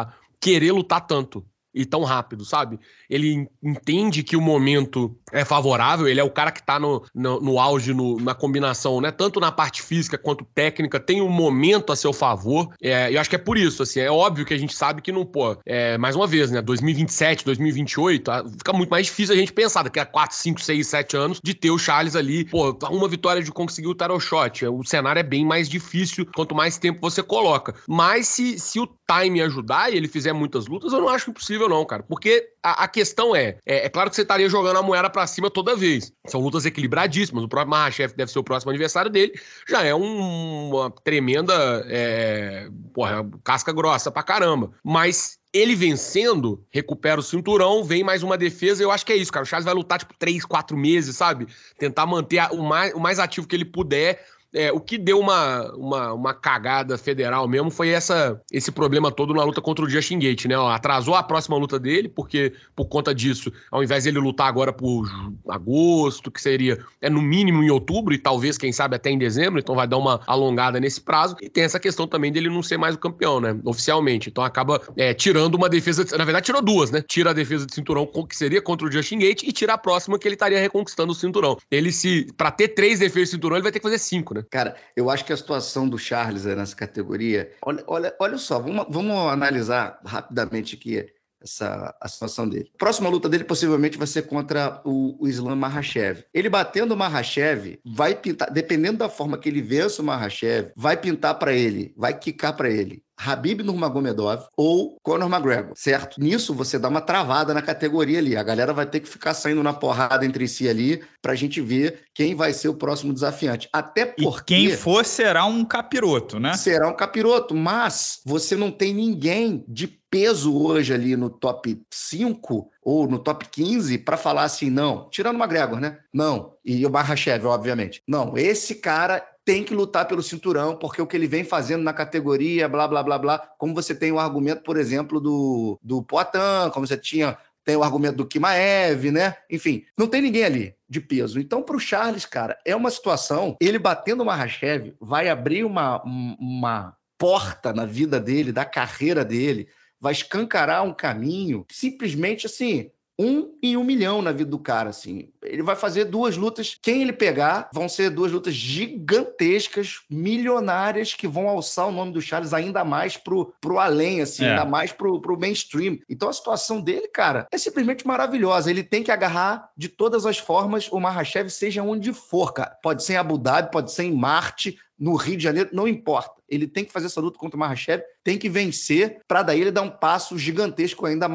a querer lutar tanto e tão rápido, sabe? Ele entende que o momento é favorável, ele é o cara que tá no, no, no auge, no, na combinação, né? Tanto na parte física quanto técnica, tem um momento a seu favor. É, eu acho que é por isso, assim, é óbvio que a gente sabe que não, pô, é, mais uma vez, né? 2027, 2028, tá? fica muito mais difícil a gente pensar daqui a 4, 5, 6, 7 anos de ter o Charles ali, pô, uma vitória de conseguir o title shot. O cenário é bem mais difícil quanto mais tempo você coloca. Mas se, se o time ajudar e ele fizer muitas lutas, eu não acho impossível, não, cara. Porque a, a questão é, é, é, claro que você estaria jogando a moeda para cima toda vez. São lutas equilibradíssimas. O próprio Mahachef deve ser o próximo aniversário dele. Já é um, uma tremenda é, porra, casca grossa pra caramba. Mas ele vencendo, recupera o cinturão, vem mais uma defesa. Eu acho que é isso, cara. O Charles vai lutar, tipo, três, quatro meses, sabe? Tentar manter o mais, o mais ativo que ele puder é, o que deu uma, uma, uma cagada federal mesmo foi essa, esse problema todo na luta contra o Justin Gate, né? Ó, atrasou a próxima luta dele, porque por conta disso, ao invés de ele lutar agora por agosto, que seria é no mínimo em outubro, e talvez, quem sabe, até em dezembro, então vai dar uma alongada nesse prazo. E tem essa questão também dele não ser mais o campeão, né? Oficialmente. Então acaba é, tirando uma defesa. De, na verdade, tirou duas, né? Tira a defesa de cinturão, que seria contra o Justin Gate, e tira a próxima que ele estaria reconquistando o cinturão. Ele se. para ter três defesas de cinturão, ele vai ter que fazer cinco, né? Cara, eu acho que a situação do Charles nessa categoria. Olha, olha, olha só, vamos, vamos analisar rapidamente aqui essa a situação dele. A próxima luta dele possivelmente vai ser contra o, o Islam Mahashev. Ele batendo o Mahashev vai pintar, dependendo da forma que ele vença o Mahashev, vai pintar para ele, vai quicar para ele Habib Nurmagomedov ou Conor McGregor, certo? Nisso você dá uma travada na categoria ali. A galera vai ter que ficar saindo na porrada entre si ali pra gente ver quem vai ser o próximo desafiante. Até porque... E quem for será um capiroto, né? Será um capiroto, mas você não tem ninguém de peso hoje ali no top 5 ou no top 15 para falar assim, não, tirando o McGregor, né? Não. E o Barrachev, obviamente. Não, esse cara tem que lutar pelo cinturão, porque o que ele vem fazendo na categoria, blá, blá, blá, blá. Como você tem o argumento, por exemplo, do, do Poitin, como você tinha tem o argumento do Kimaev, né? Enfim, não tem ninguém ali de peso. Então, para o Charles, cara, é uma situação. Ele batendo o Mahashev vai abrir uma, uma porta na vida dele, da carreira dele, vai escancarar um caminho simplesmente assim um em um milhão na vida do cara, assim. Ele vai fazer duas lutas. Quem ele pegar vão ser duas lutas gigantescas, milionárias, que vão alçar o nome do Charles ainda mais pro, pro além, assim, é. ainda mais pro, pro mainstream. Então a situação dele, cara, é simplesmente maravilhosa. Ele tem que agarrar de todas as formas o Mahashev, seja onde for, cara. Pode ser em Abu Dhabi, pode ser em Marte, no Rio de Janeiro, não importa. Ele tem que fazer essa luta contra o Mahashev, tem que vencer para daí ele dar um passo gigantesco ainda,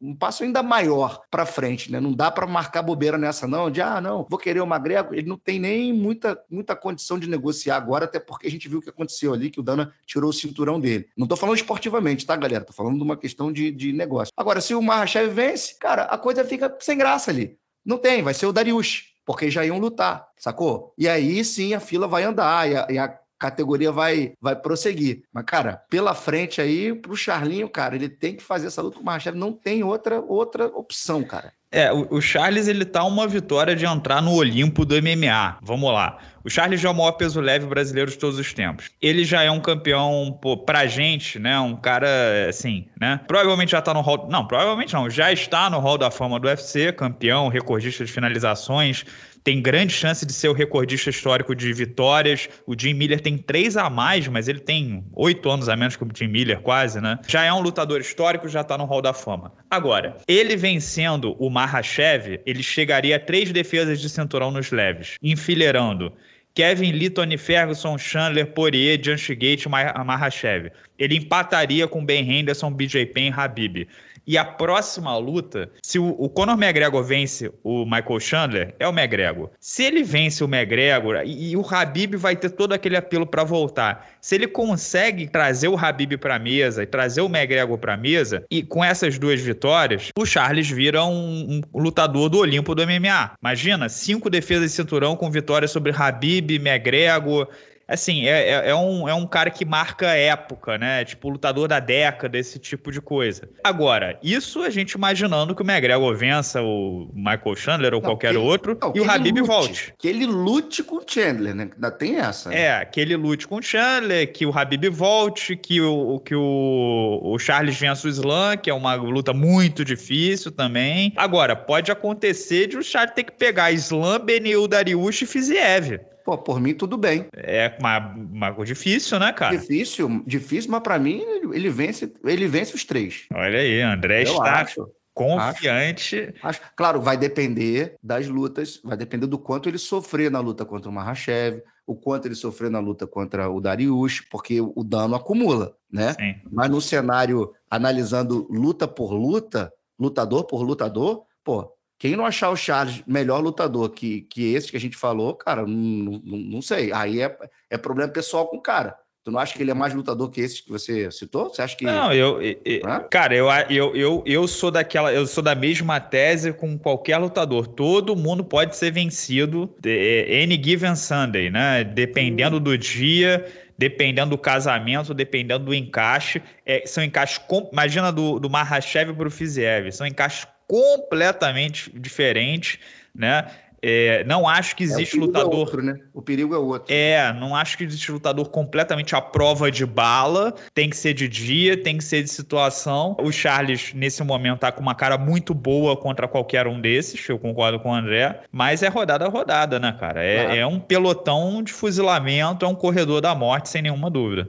um passo ainda maior para frente, né? Não dá para marcar bobeira nessa não, de ah, não, vou querer o Magrego, ele não tem nem muita, muita condição de negociar agora, até porque a gente viu o que aconteceu ali, que o Dana tirou o cinturão dele. Não tô falando esportivamente, tá, galera? Tô falando de uma questão de, de negócio. Agora, se o Mahashev vence, cara, a coisa fica sem graça ali. Não tem, vai ser o Dariush porque já iam lutar, sacou? E aí sim a fila vai andar e a, e a categoria vai, vai prosseguir. Mas, cara, pela frente aí, pro Charlinho, cara, ele tem que fazer essa luta com o Mahashev, não tem outra, outra opção, cara. É, o, Charles ele tá uma vitória de entrar no Olimpo do MMA. Vamos lá. O Charles já é o maior peso leve brasileiro de todos os tempos. Ele já é um campeão, pô, pra gente, né? Um cara, assim, né? Provavelmente já tá no hall. Não, provavelmente não. Já está no hall da fama do UFC, campeão, recordista de finalizações tem grande chance de ser o recordista histórico de vitórias. O Jim Miller tem três a mais, mas ele tem oito anos a menos que o Jim Miller, quase, né? Já é um lutador histórico, já tá no Hall da Fama. Agora, ele vencendo o Mahashev, ele chegaria a três defesas de cinturão nos leves, enfileirando Kevin Lee, Tony Ferguson, Chandler, Poirier, Gate e Mahashev. Ele empataria com Ben Henderson, BJ Penn e Habib. E a próxima luta, se o, o Conor McGregor vence o Michael Chandler, é o McGregor. Se ele vence o McGregor, e, e o Habib vai ter todo aquele apelo para voltar. Se ele consegue trazer o Habib para mesa e trazer o McGregor para mesa, e com essas duas vitórias, o Charles vira um, um lutador do Olimpo do MMA. Imagina, cinco defesas de cinturão com vitórias sobre Habib, McGregor assim, é, é, é, um, é um cara que marca época, né? Tipo, lutador da década, esse tipo de coisa. Agora, isso a gente imaginando que o McGregor vença o Michael Chandler ou não, qualquer ele, outro não, e o Habib lute, volte. Que ele lute com o Chandler, né? Ainda tem essa. Né? É, que ele lute com o Chandler, que o Habib volte, que o, que o, o Charles vença o Slam, que é uma luta muito difícil também. Agora, pode acontecer de o Charles ter que pegar Slam, Benil, Dariush e Fiziev. Pô, por mim tudo bem. É uma, coisa difícil, né, cara? Difícil, difícil, mas para mim ele vence, ele vence os três. Olha aí, André Eu está acho. confiante. Acho, acho, Claro, vai depender das lutas, vai depender do quanto ele sofrer na luta contra o Mahashev, o quanto ele sofreu na luta contra o Dariush, porque o dano acumula, né? Sim. Mas no cenário analisando luta por luta, lutador por lutador, pô, quem não achar o Charles melhor lutador que, que esse que a gente falou, cara, não, não, não sei. Aí é, é problema pessoal com o cara. Tu não acha que ele é mais lutador que esse que você citou? Você acha que. Não, eu. eu cara, eu, eu, eu, eu sou daquela. Eu sou da mesma tese com qualquer lutador. Todo mundo pode ser vencido de, any given Sunday, né? Dependendo do dia, dependendo do casamento, dependendo do encaixe. É, são encaixes. Imagina do, do Mahashev pro Fiziev. São encaixes completamente diferente, né? É, não acho que existe é, o é lutador. É outro, né? O perigo é outro. É, não acho que existe lutador completamente à prova de bala. Tem que ser de dia, tem que ser de situação. O Charles, nesse momento, tá com uma cara muito boa contra qualquer um desses. Eu concordo com o André. Mas é rodada a rodada, né, cara? É, é um pelotão de fuzilamento, é um corredor da morte, sem nenhuma dúvida.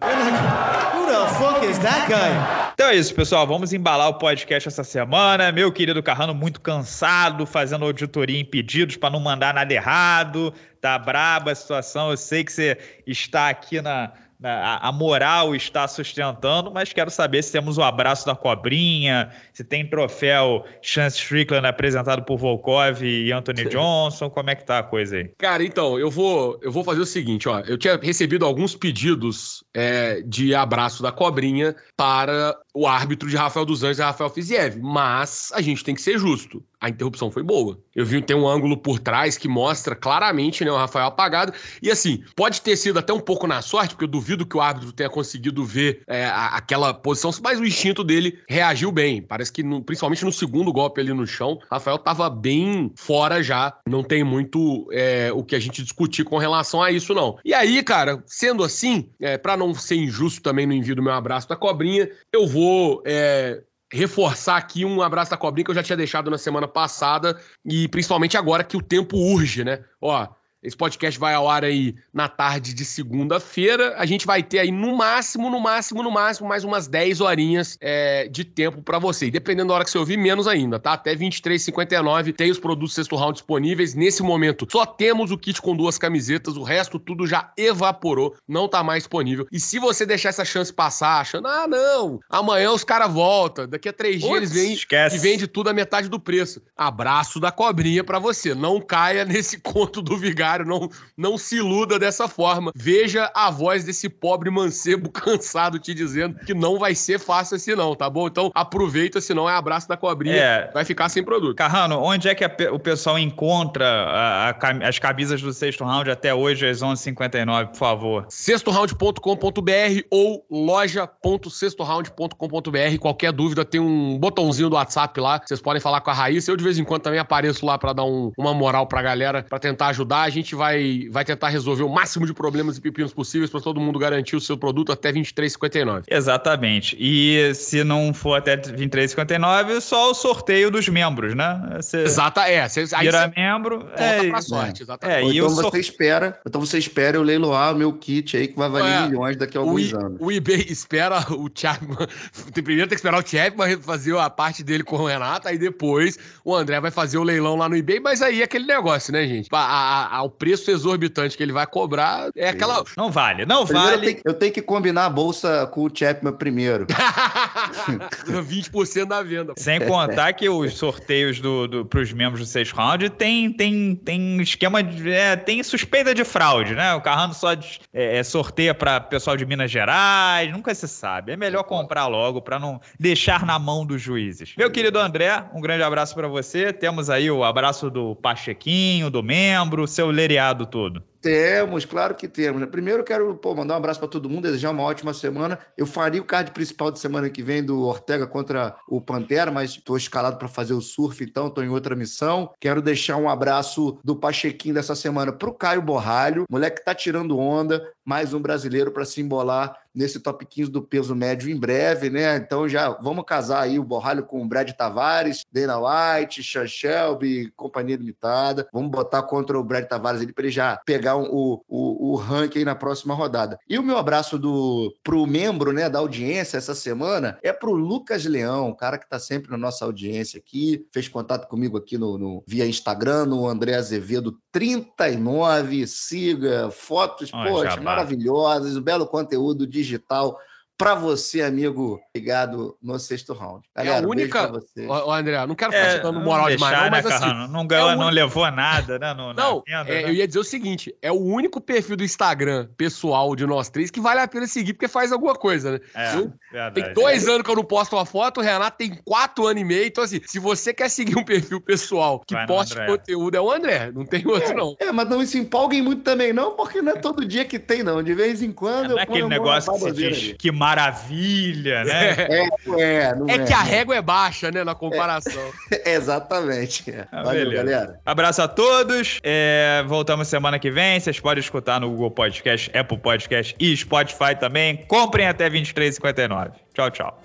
Who the fuck is that guy? Então é isso, pessoal. Vamos embalar o podcast essa semana. Meu querido Carrano, muito cansado, fazendo auditoria em pedidos para não mandar nada errado. Tá braba a situação. Eu sei que você está aqui na, a, moral está sustentando, mas quero saber se temos o abraço da cobrinha, se tem troféu Chance Strickland apresentado por Volkov e Anthony Johnson, como é que tá a coisa aí? Cara, então, eu vou, eu vou fazer o seguinte, ó, eu tinha recebido alguns pedidos é, de abraço da cobrinha para o árbitro de Rafael dos Anjos e Rafael Fiziev, mas a gente tem que ser justo a interrupção foi boa. Eu vi tem um ângulo por trás que mostra claramente né, o Rafael apagado. E assim, pode ter sido até um pouco na sorte, porque eu duvido que o árbitro tenha conseguido ver é, aquela posição, mas o instinto dele reagiu bem. Parece que, no, principalmente no segundo golpe ali no chão, Rafael tava bem fora já. Não tem muito é, o que a gente discutir com relação a isso, não. E aí, cara, sendo assim, é, para não ser injusto também no envio do meu abraço da cobrinha, eu vou é, reforçar aqui um abraço da cobrinha que eu já tinha deixado na semana passada e principalmente agora que o tempo urge, né? Ó, esse podcast vai ao ar aí na tarde de segunda-feira. A gente vai ter aí no máximo, no máximo, no máximo, mais umas 10 horinhas é, de tempo para você. E dependendo da hora que você ouvir, menos ainda, tá? Até 23h59 tem os produtos sexto round disponíveis. Nesse momento, só temos o kit com duas camisetas, o resto tudo já evaporou, não tá mais disponível. E se você deixar essa chance passar, achando, ah, não, amanhã os caras voltam, daqui a três dias eles vêm e vende tudo a metade do preço. Abraço da cobrinha para você. Não caia nesse conto do vigário não, não se iluda dessa forma. Veja a voz desse pobre mancebo cansado te dizendo que não vai ser fácil assim não, tá bom? Então aproveita, senão é abraço da cobrinha, É. vai ficar sem produto. Carrano, onde é que a o pessoal encontra a- a as camisas do sexto round até hoje, às 11h59, por favor? sextoround.com.br ou loja.sextoround.com.br. Qualquer dúvida, tem um botãozinho do WhatsApp lá. Vocês podem falar com a Raíssa. Eu, de vez em quando, também apareço lá pra dar um- uma moral pra galera, pra tentar ajudar. A gente vai, vai tentar resolver o máximo de problemas e pepinos possíveis pra todo mundo garantir o seu produto até R$ 23,59. Exatamente. E se não for até 23h59, só o sorteio dos membros, né? Você Exata, é. Cês, aí vira você membro. volta É, pra sorte, É, exatamente. Ou e então você espera, então você espera eu leiloar o meu kit aí que vai valer É, milhões daqui a alguns I- anos. o eBay espera o Chapman. Tem- Primeiro tem que esperar o Chapman fazer a parte dele com o Renato, aí depois o André vai fazer o leilão lá no eBay. Mas aí é aquele negócio, né, gente? A, a- a- o preço exorbitante que ele vai cobrar é aquela. Não vale, não Primeiro eu vale. tenho, eu tenho que combinar a bolsa com o Chapman primeiro. 20% da venda. Sem contar que os sorteios do, do, pros membros do sexto round tem, tem, tem esquema de. é, tem suspeita de fraude, né? O Carrano só de- é, é, sorteia para pessoal de Minas Gerais, nunca se sabe. É melhor comprar logo para não deixar na mão dos juízes. Meu querido André, um grande abraço para você. Temos aí o abraço do Pachequinho, do membro, seu lereado todo. Temos, claro que temos. Primeiro eu quero pô, mandar um abraço para todo mundo, desejar uma ótima semana. Eu faria o card principal de semana que vem do Ortega contra o Pantera, mas estou escalado para fazer o surf, então estou em outra missão. Quero deixar um abraço do Pachequinho dessa semana para o Caio Borralho, moleque que tá tirando onda, mais um brasileiro para se embolar nesse top 15 do peso médio em breve, né? Então já vamos casar aí o Borralho com o Brad Tavares, Dana White, Sean Shelby, Companhia Limitada. Vamos botar contra o Brad Tavares ali para ele já pegar o, o, o ranking aí na próxima rodada. E o meu abraço do pro membro, né, da audiência essa semana é pro Lucas Leão, um cara que tá sempre na nossa audiência aqui, fez contato comigo aqui no, no- via Instagram, no André Azevedo 39, siga, fotos, Olha, jabá. maravilhosas, um belo conteúdo digital para você, amigo, ligado no sexto round. Galera, é a um beijo única. pra vocês. Ô, ô, André, não quero ficar É, te dando moral deixar, demais, não, mas né, assim. Carrano? Não, ganhou, é não único- levou nada, né? No, na Não, venda, é, né? eu ia dizer o seguinte: é o único perfil do Instagram pessoal de nós três que vale a pena seguir porque faz alguma coisa, né? É, Eu- verdade. Tem dois anos que eu não posto uma foto, o Renato tem quatro anos e meio. Então, assim, se você quer seguir um perfil pessoal que Vai poste conteúdo, é o André. Não tem outro, não. É, mas não se empolguem muito também, não, porque não é todo dia que tem, não. De vez em quando Não é eu ponho aquele a negócio que se diz ali. que maravilha, né? É, não é, não é. É que a régua é baixa, né, na comparação. Exatamente. é. Ah, Valeu, beleza. galera. Abraço a todos. É, voltamos semana que vem. Vocês podem escutar no Google Podcast, Apple Podcast e Spotify também. Comprem até R$ 23,59. Tchau, tchau.